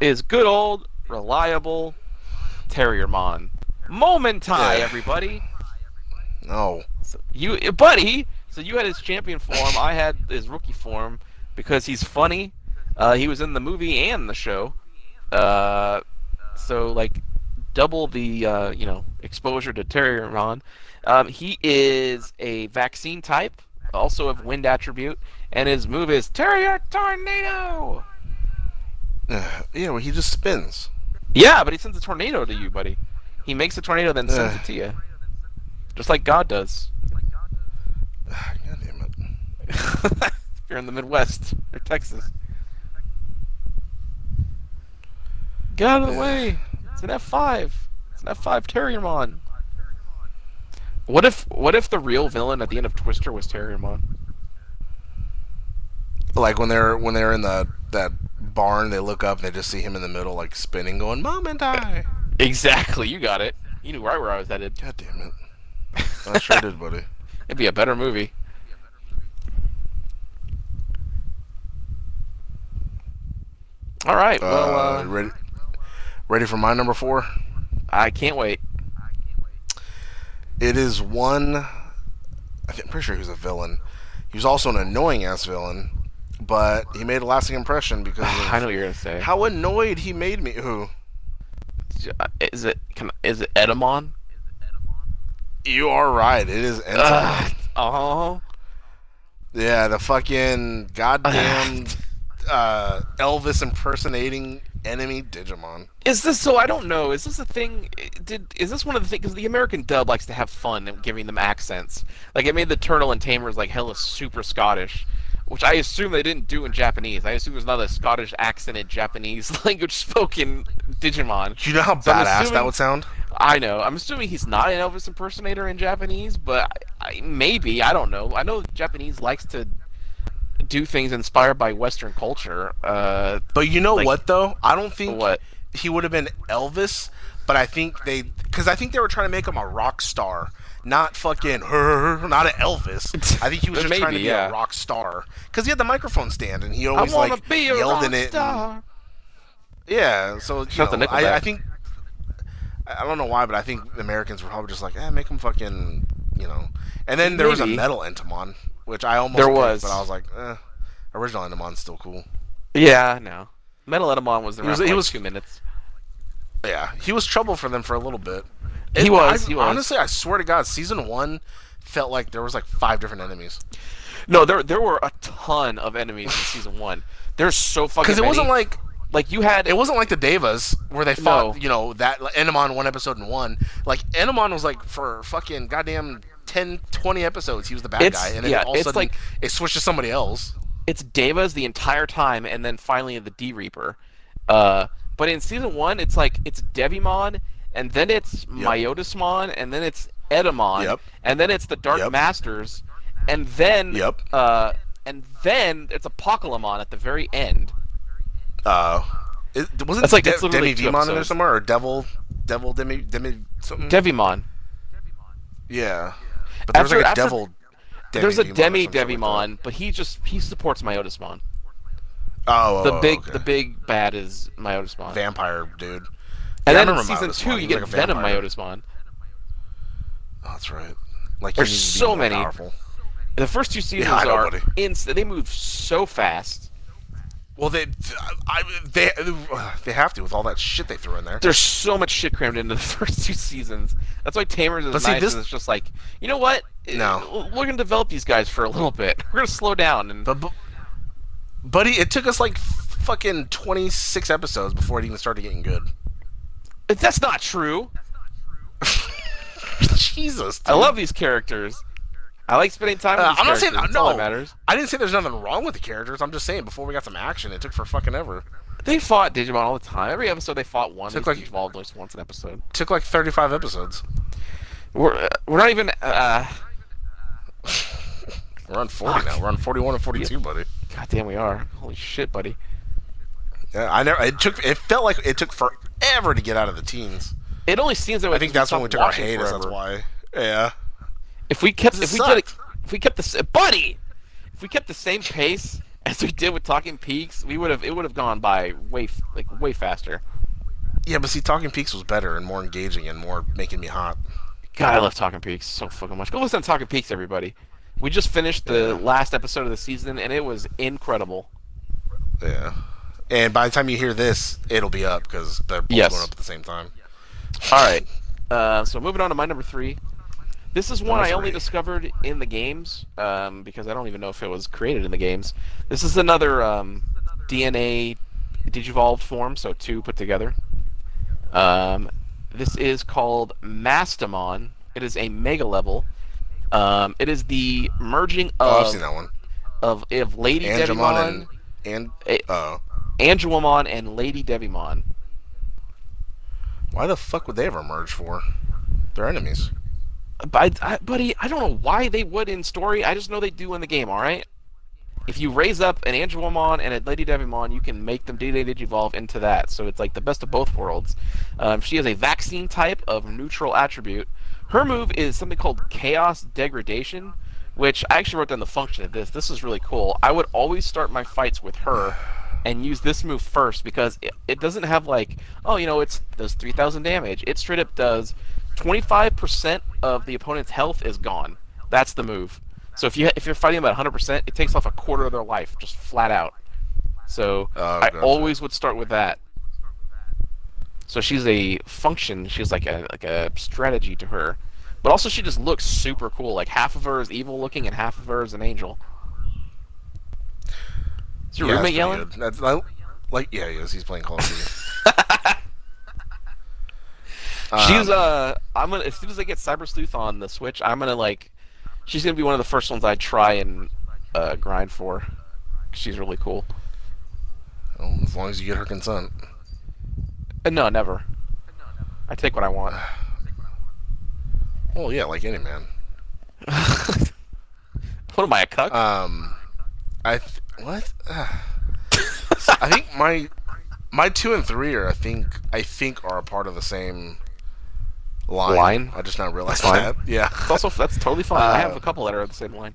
is good old reliable Terriermon. Momentai, Yeah. everybody. No. So you, eh, buddy. So you had his champion form. I had his rookie form because he's funny. Uh, he was in the movie and the show. Uh, so like double the uh, you know exposure to Terriermon. Um, he is a vaccine type, also of wind attribute, and his move is Terrier Tornado. yeah, well, he just spins. Yeah, but he sends a tornado to you, buddy. He makes a tornado, then sends it to you, just like God does. God damn it. if you're in the Midwest or Texas. Get out of the way. It's an F5. It's an F5 Terriermon. What if what if the real villain at the end of Twister was Terriermon? Like when they're when they're in the that barn, they look up and they just see him in the middle, like spinning, going "Momentai." Exactly, you got it. You knew right where I was headed. God damn it. I sure did, buddy. It'd be a better movie. All right. Well, Uh, uh, ready, ready for my number four? I can't wait. It is one. I think, I'm pretty sure he was a villain. He was also an annoying ass villain, but he made a lasting impression because I know what you're gonna say. how annoyed he made me. Who? Is it? Can, is it Etemon? You are right. It is. Ugh. Oh. Yeah, the fucking goddamn uh, Elvis impersonating enemy Digimon. Is this so? I don't know. Is this a thing? Did is this one of the things? Because the American dub likes to have fun giving them accents. Like it made the Turtle and Tamers like hella super Scottish, which I assume they didn't do in Japanese. I assume there's not a Scottish accented Japanese language spoken Digimon. Do you know how So badass that would sound? I know. I'm assuming he's not an Elvis impersonator in Japanese, but I, I, maybe I don't know. I know Japanese likes to do things inspired by Western culture. Uh, But you know Like- what though? I don't think What? he would have been Elvis, but I think they because I think they were trying to make him a rock star, not fucking her, not an Elvis. I think he was just trying to Maybe, be yeah. a rock star because he had the microphone stand and he I always wanna like be a yelled rock in it. and- star. yeah, so you know, I, I think I don't know why, but I think the Americans were probably just like, eh, make him fucking, you know. And then there was a metal Etemon, which I almost There picked, was. but I was like, eh, original Etemon's still cool. Yeah, no. Metal Etemon was around was- he like was- two minutes. Yeah, he was trouble for them for a little bit. He was, I- he was. Honestly, I swear to God, season one felt like there was like five different enemies. No, there there were a ton of enemies in season one. There's so fucking Because it many. wasn't like like you had it wasn't like the Devas where they fought, No. you know, that like, Etemon one episode and one. Like Etemon was like for fucking goddamn 10, 20 episodes, he was the bad It's- guy, and then yeah, all of a sudden like- it switched to somebody else. it's Devas the entire time, and then finally the D Reaper. Uh, but in season one, it's like it's Devimon, and then it's Myotismon, and then it's Etemon, Yep. and then it's the Dark Yep. Masters, and then Yep. uh, and then it's Apocalymon at the very end. Uh, it, wasn't That's like- De- it's Demi two Vemon in there somewhere or Devil, Devil Demi Demi something? Devimon. yeah, but there's After- like a after- Devil. There's a Demi like. Devimon, but he just he supports Myotismon. Oh, The oh, big okay. the big bad is Myotismon. vampire dude. And Yeah, then in season Myotismon. two, you get like a Venom vampire. Myotismon. Oh, that's right. Like There's needs to be so many. Powerful. The first two seasons I know, are buddy. ins- They move so fast. Well, they, I, they, they have to with all that shit they threw in there. There's so much shit crammed into the first two seasons. That's why Tamers is But see, this- and It's just like, you know what? No. Uh, we're gonna develop these guys for a little bit. We're gonna slow down and But, bu- buddy, it took us like fucking 26 episodes before it even started getting good. That's not true. Jesus. I love these characters. I like spending time with Uh, I'm not saying. That's all no. that matters. I didn't say there's nothing wrong with the characters. I'm just saying before we got some action, it took for fucking ever. They fought Digimon all the time. Every episode they fought one. Took like- evolved at once an episode. It took like 35 episodes. We're uh, we're not even. Uh, We're on 40 now. We're on 41 and 42, buddy. God damn, we are. Holy shit, buddy. Yeah, I never. It took. It felt like it took forever to get out of the teens. It only seems that way I think that's when we took our hiatus. forever. That's why. Yeah. If we kept, if we did, if we kept the, buddy, if we kept the same pace as we did with Talking Peaks, we would have, it would have gone by way, like way faster. Yeah, but see, Talking Peaks was better and more engaging and more making me hot. God, I love Talking Peaks so fucking much. Go listen to Talking Peaks, everybody. We just finished the last episode of the season, and it was incredible. Yeah. And by the time you hear this, it'll be up because they're both Yes. going up at the same time. All right. Uh, so moving on to my number three. This is one I only discovered in the games um, because I don't even know if it was created in the games. This is another um, DNA digivolved form, so two put together. Um, this is called Mastemon. It is a mega level. Um, it is the merging Oh, I've of seen that one. of, of Lady Angemon Devimon, and and Eh. Angewomon, and Lady Devimon. why the fuck would they ever merge for? They're enemies. But I, I, buddy, I don't know why they would in story. I just know they do in the game. All right. If you raise up an Angewomon and a Lady Devimon, you can make them D-Day Digivolve into that. So it's like the best of both worlds. Um, she is a vaccine type of neutral attribute. Her move is something called Chaos Degradation, which I actually wrote down the function of this. This is really cool. I would always start my fights with her and use this move first because it, it doesn't have like, oh, you know, it's does 3,000 damage. It straight up does 25% of the opponent's health is gone. That's the move. So if you if you're fighting about 100%, it takes off a quarter of their life just flat out. So Oh, I always would start with that. So she's a function. She's like a like a strategy to her, but also she just looks super cool. Like half of her is evil looking and half of her is an angel. Is your Yeah, roommate yelling? good. That's I, like yeah, he is. He's playing Call of Duty. She's Um, uh, I'm gonna as soon as I get Cyber Sleuth on the Switch, I'm gonna like, she's gonna be one of the first ones I try and uh, grind for. She's really cool. well, as long as you get her consent. Uh, no, never. I take what I want. Well, yeah, like any man. what am I a cuck? Um, I th- what? I think my my two and three are I think I think are a part of the same line. Line? I just not realized that. Yeah. It's also that's totally fine. I have uh, a couple that are on the same line.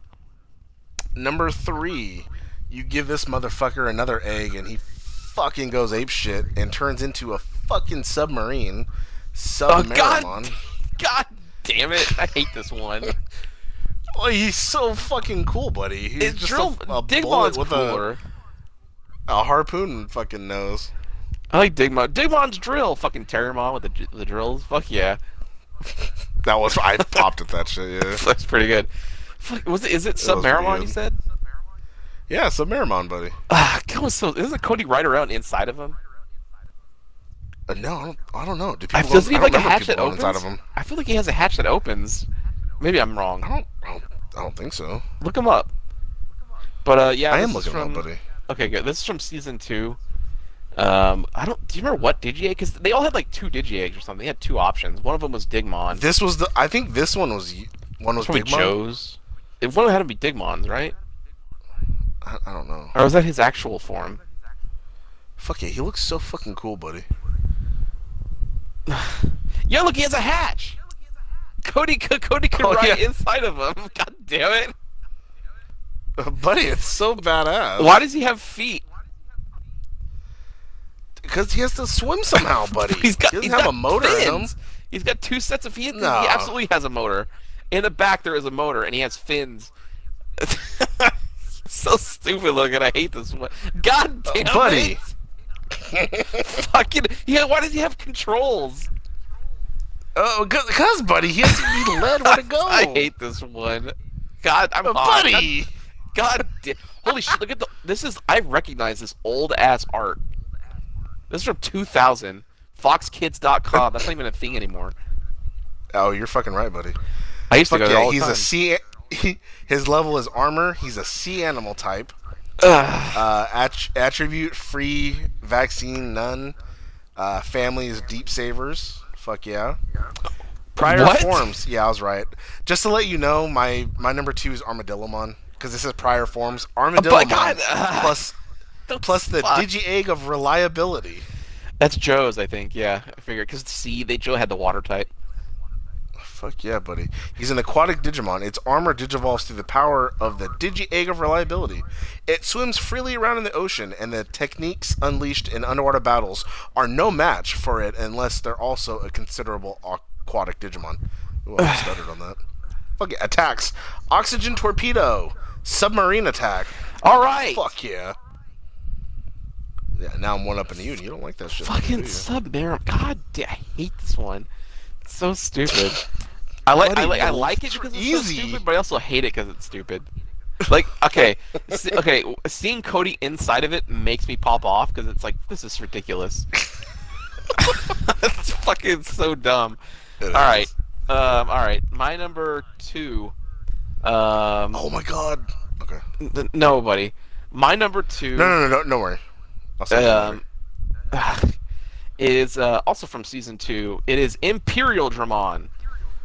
Number three, you give this motherfucker another egg and he fucking goes ape shit and turns into a fucking submarine. Oh God! God damn it! I hate this one. Oh, he's so fucking cool, buddy. He's It's just drill. a, a Digmon's with cooler. a, a harpoon fucking nose. I like Digmon. Digmon's drill. Fucking Terramon with the the drills. Fuck yeah. That was I popped at that shit. Yeah, That's pretty good. Fuck, was it? Is it Submarimon? You said? yeah, Submarimon, buddy. Ah, that was so. Isn't Cody right around inside of him? Uh, no, I don't, I don't know. Do I people? does he have I like a hatch that opens? inside of him. I feel like he has a hatch that opens. Maybe I'm wrong. I don't, I don't. I don't think so. Look him up. But uh, yeah, I am looking from, up, buddy. Okay, good. This is from season two. Um, I don't. Do you remember what Digi Because they all had like two Digi eggs or something. They had two options. One of them was Digmon. This was the. I think this one was. One was Digmon. Joe's. It one had to be Digmon's, right? I, I don't know. Or was that his actual form? Fuck yeah, he looks so fucking cool, buddy. Yo, look, he has a hatch. Cody, could- Cody could Oh, ride yeah. inside of him. God damn it! buddy, it's so badass. Why does he have feet? Because he has to swim somehow, buddy. He's got. he doesn't he's have got a motor in him. fins. He's got two sets of feet. No. He absolutely has a motor. In the back there is a motor, and he has fins so stupid looking. I hate this one. God damn Uh, buddy. it. Fucking yeah. Why does he have controls? Oh, cause buddy, he has to be led where to go. I hate this one. God, I'm Uh, buddy. God damn. Holy shit, look at the. This is. I recognize this old ass art. This is from 2000. FoxKids.com. That's not even a thing anymore. Oh, you're fucking right, buddy. I used to Fuck go there yeah, all the he's time. a sea. He, his level is armor. He's a sea animal type. Uh, att- attribute free, vaccine none. Uh, family is deep savers. Fuck yeah. Prior What? forms. Yeah, I was right. Just to let you know, my my number two is Armadillomon because this is prior forms. Armadillomon God, uh, plus plus the fuck. Digi Egg of reliability. That's Joe's, I think. Yeah, I figured because C, they Joe had the water type. Fuck yeah, buddy. He's an aquatic Digimon. Its armor digivolves through the power of the Digi Egg of Reliability. It swims freely around in the ocean, and the techniques unleashed in underwater battles are no match for it unless they're also a considerable aquatic Digimon. Ooh, I stuttered on that. Fuck yeah. Attacks. Oxygen Torpedo. Submarine Attack. All right. Fuck yeah. Yeah, now I'm one up in you, and you don't like that shit. Fucking? Submarine. God, I hate this one. It's so stupid. I like, I like, I like it because it's easy. so stupid, but I also hate it because it's stupid. Like, okay, see, okay, seeing Cody inside of it makes me pop off because it's like this is ridiculous. it's fucking so dumb. It All right, is. um, all right. My number two. Um, Oh my god. Okay. n- no, buddy. My number two. No, no, no, no, don't worry. I'll say um, is uh, also from season two. It is Imperialdramon.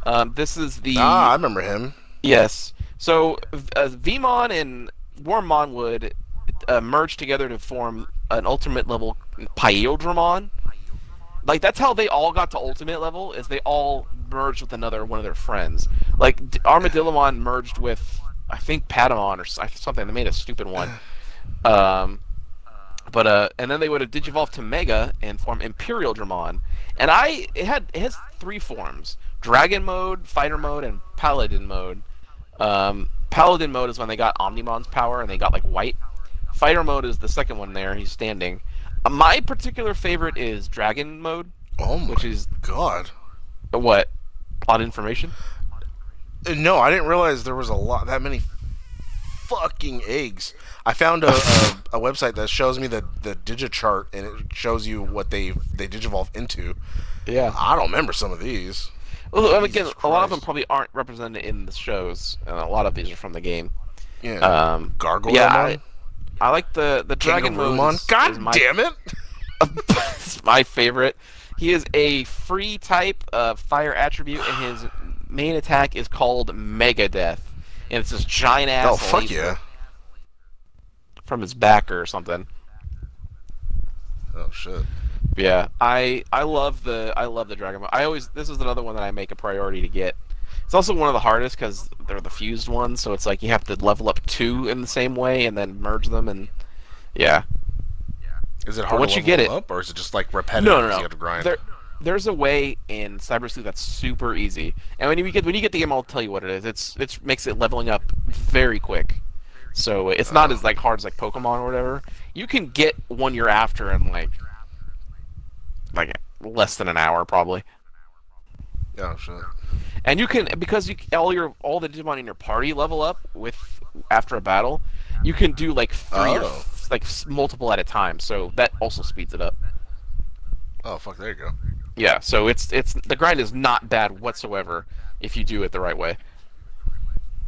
Um, this is the Ah, I remember him. yes. So uh, Veemon and Wormmon uh, merge together to form an ultimate level Paildramon. Like that's how they all got to ultimate level. Is they all merged with another one of their friends. Like D- Armadillomon merged with I think Patamon or something. They made a stupid one. Um, but uh, and then they would have digivolved to Mega and form Imperialdramon. And I it had it has three forms: Dragon mode, Fighter mode, and Paladin mode. Um, Paladin mode is when they got Omnimon's power and they got like white. Fighter mode is the second one there. He's standing. Uh, my particular favorite is Dragon mode, Oh my which is god. uh, what plot information. Uh, No, I didn't realize there was a lot that many fucking eggs. I found a, a, a website that shows me the the digichart and it shows you what they they digivolve into. Yeah. I don't remember some of these. Well, and again, Jesus a lot of them probably aren't represented in the shows, and a lot of these are from the game. Yeah. Um, Gargoyle. yeah, I, I like the the dragon mode. Kangaroomon. God is my, damn it! it's my favorite. He is a free type of fire attribute, and his main attack is called Mega Death, and it's this giant ass. Oh fuck yeah! From his back or something. Oh shit. Yeah, I I love the I love the dragon Ball. I always this is another one that I make a priority to get. It's also one of the hardest because they're the fused ones, so it's like you have to level up two in the same way and then merge them, and yeah. Yeah. Is it hard once to you get level it- up, or is it just like repetitive? No, no, no. You have to grind. There, there's a way in Cyber Sleuth that's super easy, and when you get when you get the game, I'll tell you what it is. It's it makes it leveling up very quick, so it's not uh-huh. as like hard as like Pokemon or whatever. You can get one you're after in like like less than an hour probably, Oh shit. and you can because you all your all the Digimon in your party level up with after a battle. You can do like three or Oh. f- like s- multiple at a time, so that also speeds it up. Oh fuck! There you go. Yeah, so it's it's the grind is not bad whatsoever if you do it the right way.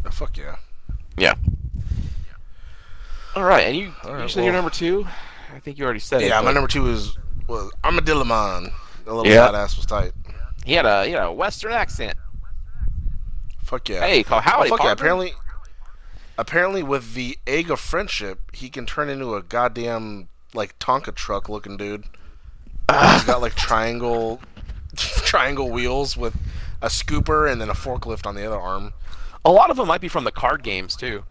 Oh fuck yeah. Yeah. All right, and you All you said your number two. I think you already said it. Yeah, my number two is was Armadillomon. The little Yeah. badass was tight. He had a you know Western accent. Fuck yeah. Hey, call Oh, howdy, fuck yeah. Apparently, apparently, with the egg of friendship, he can turn into a goddamn like Tonka truck looking dude. He's got like triangle, triangle wheels with a scooper and then a forklift on the other arm. A lot of them might be from the card games too.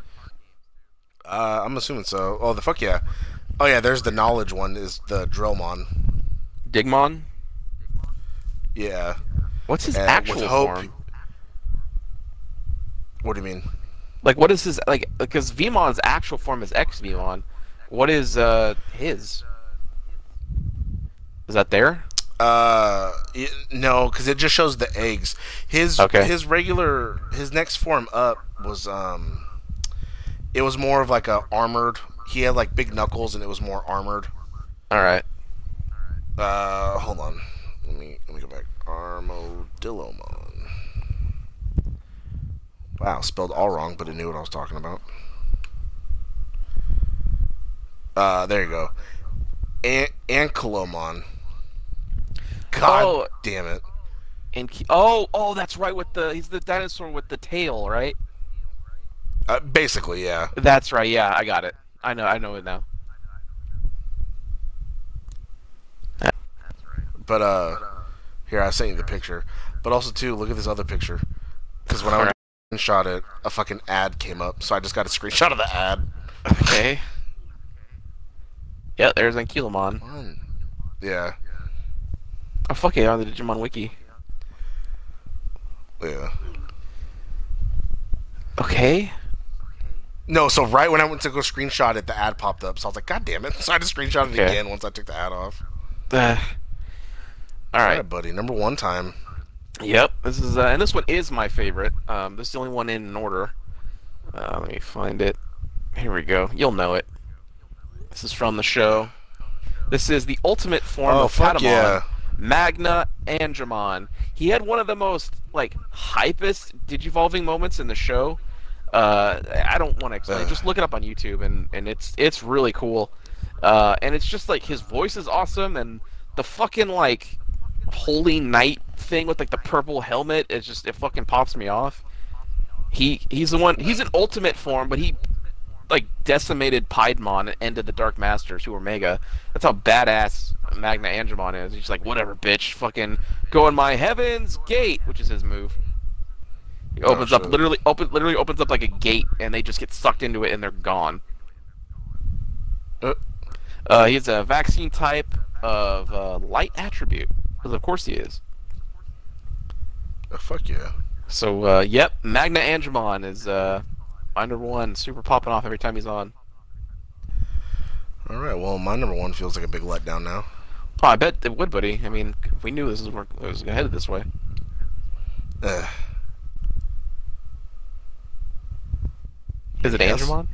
Uh, I'm assuming so. Oh, the fuck yeah. Oh yeah, there's the knowledge one. Is the Drillmon? Digmon. Yeah. What's his And actual hope. form? What do you mean? Like, what is his like? Because Veemon's actual form is X Veemon. What is uh his? Is that there? Uh, no, because it just shows the eggs. His Okay. his regular his next form up was um, it was more of like a armored. He had like big knuckles, and it was more armored. All right. Uh, hold on. Let me let me go back. Armadillomon. Wow, spelled all wrong, but it knew what I was talking about. Uh, there you go. An- Ankylomon. God Oh. damn it. And oh, oh, that's right. With the he's the dinosaur with the tail, right? Uh, basically, yeah. That's right. Yeah, I got it. I know. I know it now. But uh, here I sent you the picture. But also too, look at this other picture. Because when I went and shot it, a fucking ad came up, so I just got a screenshot of the ad. Okay. yeah, there's Ankylomon. One. Yeah, Oh fuck yeah, on the Digimon wiki. yeah. Okay. No, so right when I went to go screenshot it, the ad popped up. So I was like, God damn it! So I just screenshot it Okay. again once I took the ad off. Uh, all All right. right, buddy. Number one time. Yep. This is uh, and this one is my favorite. Um, this is the only one in order. Uh, let me find it. Here we go. You'll know it. This is from the show. This is the ultimate form Oh of Patamon, yeah! Magna Andromon. He had one of the most like hypest digivolving moments in the show. Uh, I don't want to explain. it. Ugh. Just look it up on YouTube, and and it's it's really cool. Uh, and it's just like his voice is awesome, and the fucking like holy knight thing with like the purple helmet. It just it fucking pops me off. He he's the one. He's an ultimate form, but he like decimated Piedmon and ended the Dark Masters, who were Mega. That's how badass MagnaAngemon is. He's like, whatever, bitch, fucking go in my heaven's gate, which is his move. He Oh, opens up literally open literally opens up like a gate, and they just get sucked into it, and they're gone. Uh. Uh, he's a vaccine type of uh, light attribute, because of course he is. Oh, fuck yeah! So, uh, yep, MagnaAngemon is uh, my number one, super popping off every time he's on. All right. Well, my number one feels like a big letdown now. Oh, I bet it would, buddy. I mean, we knew this was, work- it was headed this way. Ugh. Is it Yes. Andromon?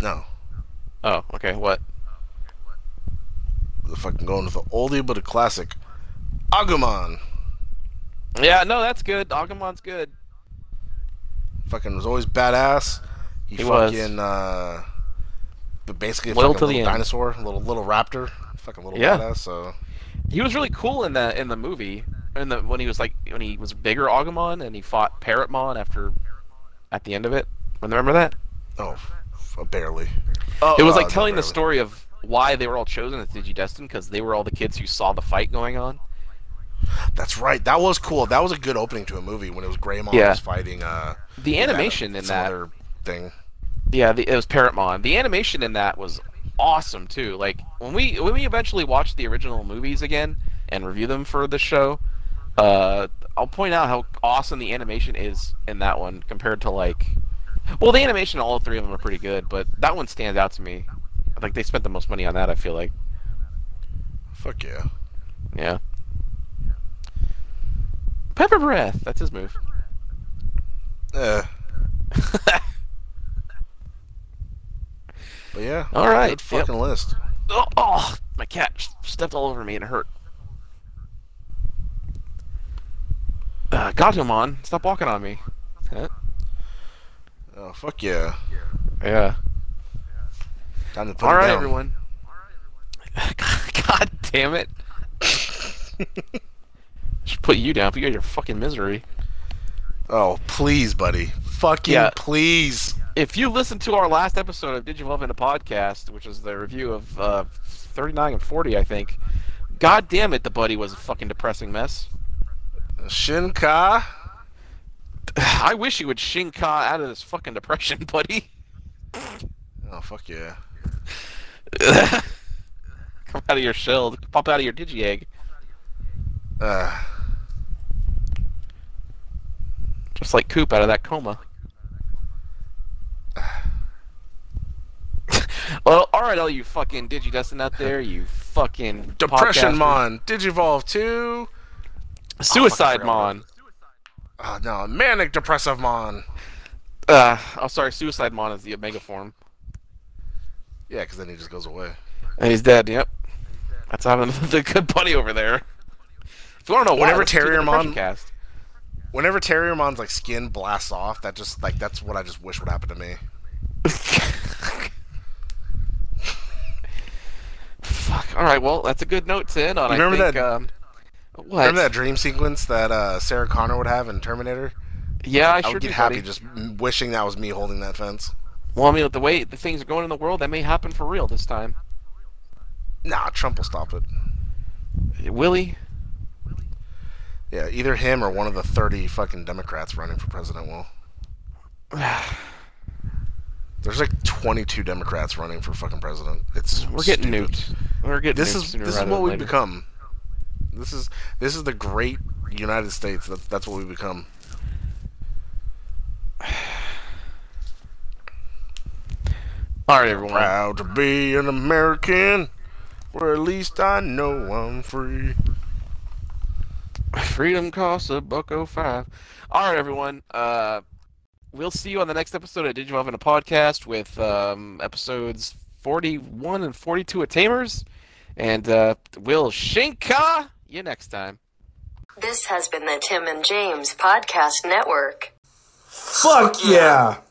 No, Oh, okay. What? Fucking going with the oldie but a classic. Agumon. Yeah, no, that's good. Agumon's good. Fucking was always badass. He, He was. fucking uh, but basically a fucking little end. dinosaur, little little raptor, fucking little Yeah. badass. So He was really cool in the in the movie, in the when he was like when he was bigger Agumon and he fought Parrotmon after at the end of it. Remember that? oh, f- barely. Oh, It was uh, like telling the story of why they were all chosen as Digidestined because they were all the kids who saw the fight going on. That's right. That was cool. That was a good opening to a movie when it was Greymon Yeah. was fighting uh The animation in some that other thing. Yeah, the, it was Parrotmon. The animation in that was awesome too. Like when we when we eventually watch the original movies again and review them for the show, uh, I'll point out how awesome the animation is in that one compared to like, well, the animation in all three of them are pretty good, but that one stands out to me. Like they spent the most money on that. I feel like, Fuck yeah. yeah. Pepper breath. That's his move. Uh, but yeah. All right, Good fucking list. oh, oh, my cat stepped all over me and it hurt. Uh, Gatomon, stop walking on me. Huh? Oh fuck yeah. Yeah. Time to put All it right, down. everyone. God damn it! Should put you down. Put you out your fucking misery. Oh please, buddy. Fucking Yeah. please. If you listened to our last episode of Digivolve in a podcast, which is the review of uh, 39 and 40, I think. God damn it, the buddy was a fucking depressing mess. Shinka. I wish you would Shinka out of this fucking depression, buddy. Oh fuck yeah. Come out of your shell. Pop out of your digi egg. Uh. Just like Coop out of that coma. well, alright, all you fucking Digidestined out there, you fucking. Depression. Mon, Digivolve 2. Suicide oh, Mon. Oh, no, Manic Depressive Mon. Uh, I'm oh, sorry, Suicide Mon is the Omega form. Yeah, because then he just goes away. And he's dead, yep. That's having the good buddy over there. If you want to know Whenever listen to the Terrier Mon- Depression Cast. Whenever Terriermon's like skin blasts off, that just like that's what I just wish would happen to me. Fuck. All right, well, that's a good note to end on. You I remember think, that- Um, what? Remember that dream sequence that uh, Sarah Connor would have in Terminator? Yeah, I, I, sure would get do, happy buddy. just wishing that was me holding that fence. Well, I mean, with the way the things are going in the world, that may happen for real this time. Nah, Trump will stop it. Will he? Yeah, either him or one of the 30 fucking Democrats running for president will. There's like 22 Democrats running for fucking president. It's We're getting stupid. nuked. We're getting This is this is what we've later. become. This is this is the great United States. That's that's what we've become. All right, everyone. Proud to be an American, where at least I know I'm free. Freedom costs a buck oh five. All right, everyone. Uh, we'll see you on the next episode of Digivolve in a podcast with um, episodes 41 and 42 of Tamers, and uh, we'll shinka you next time. This has been the Tim and James Podcast Network. Fuck yeah!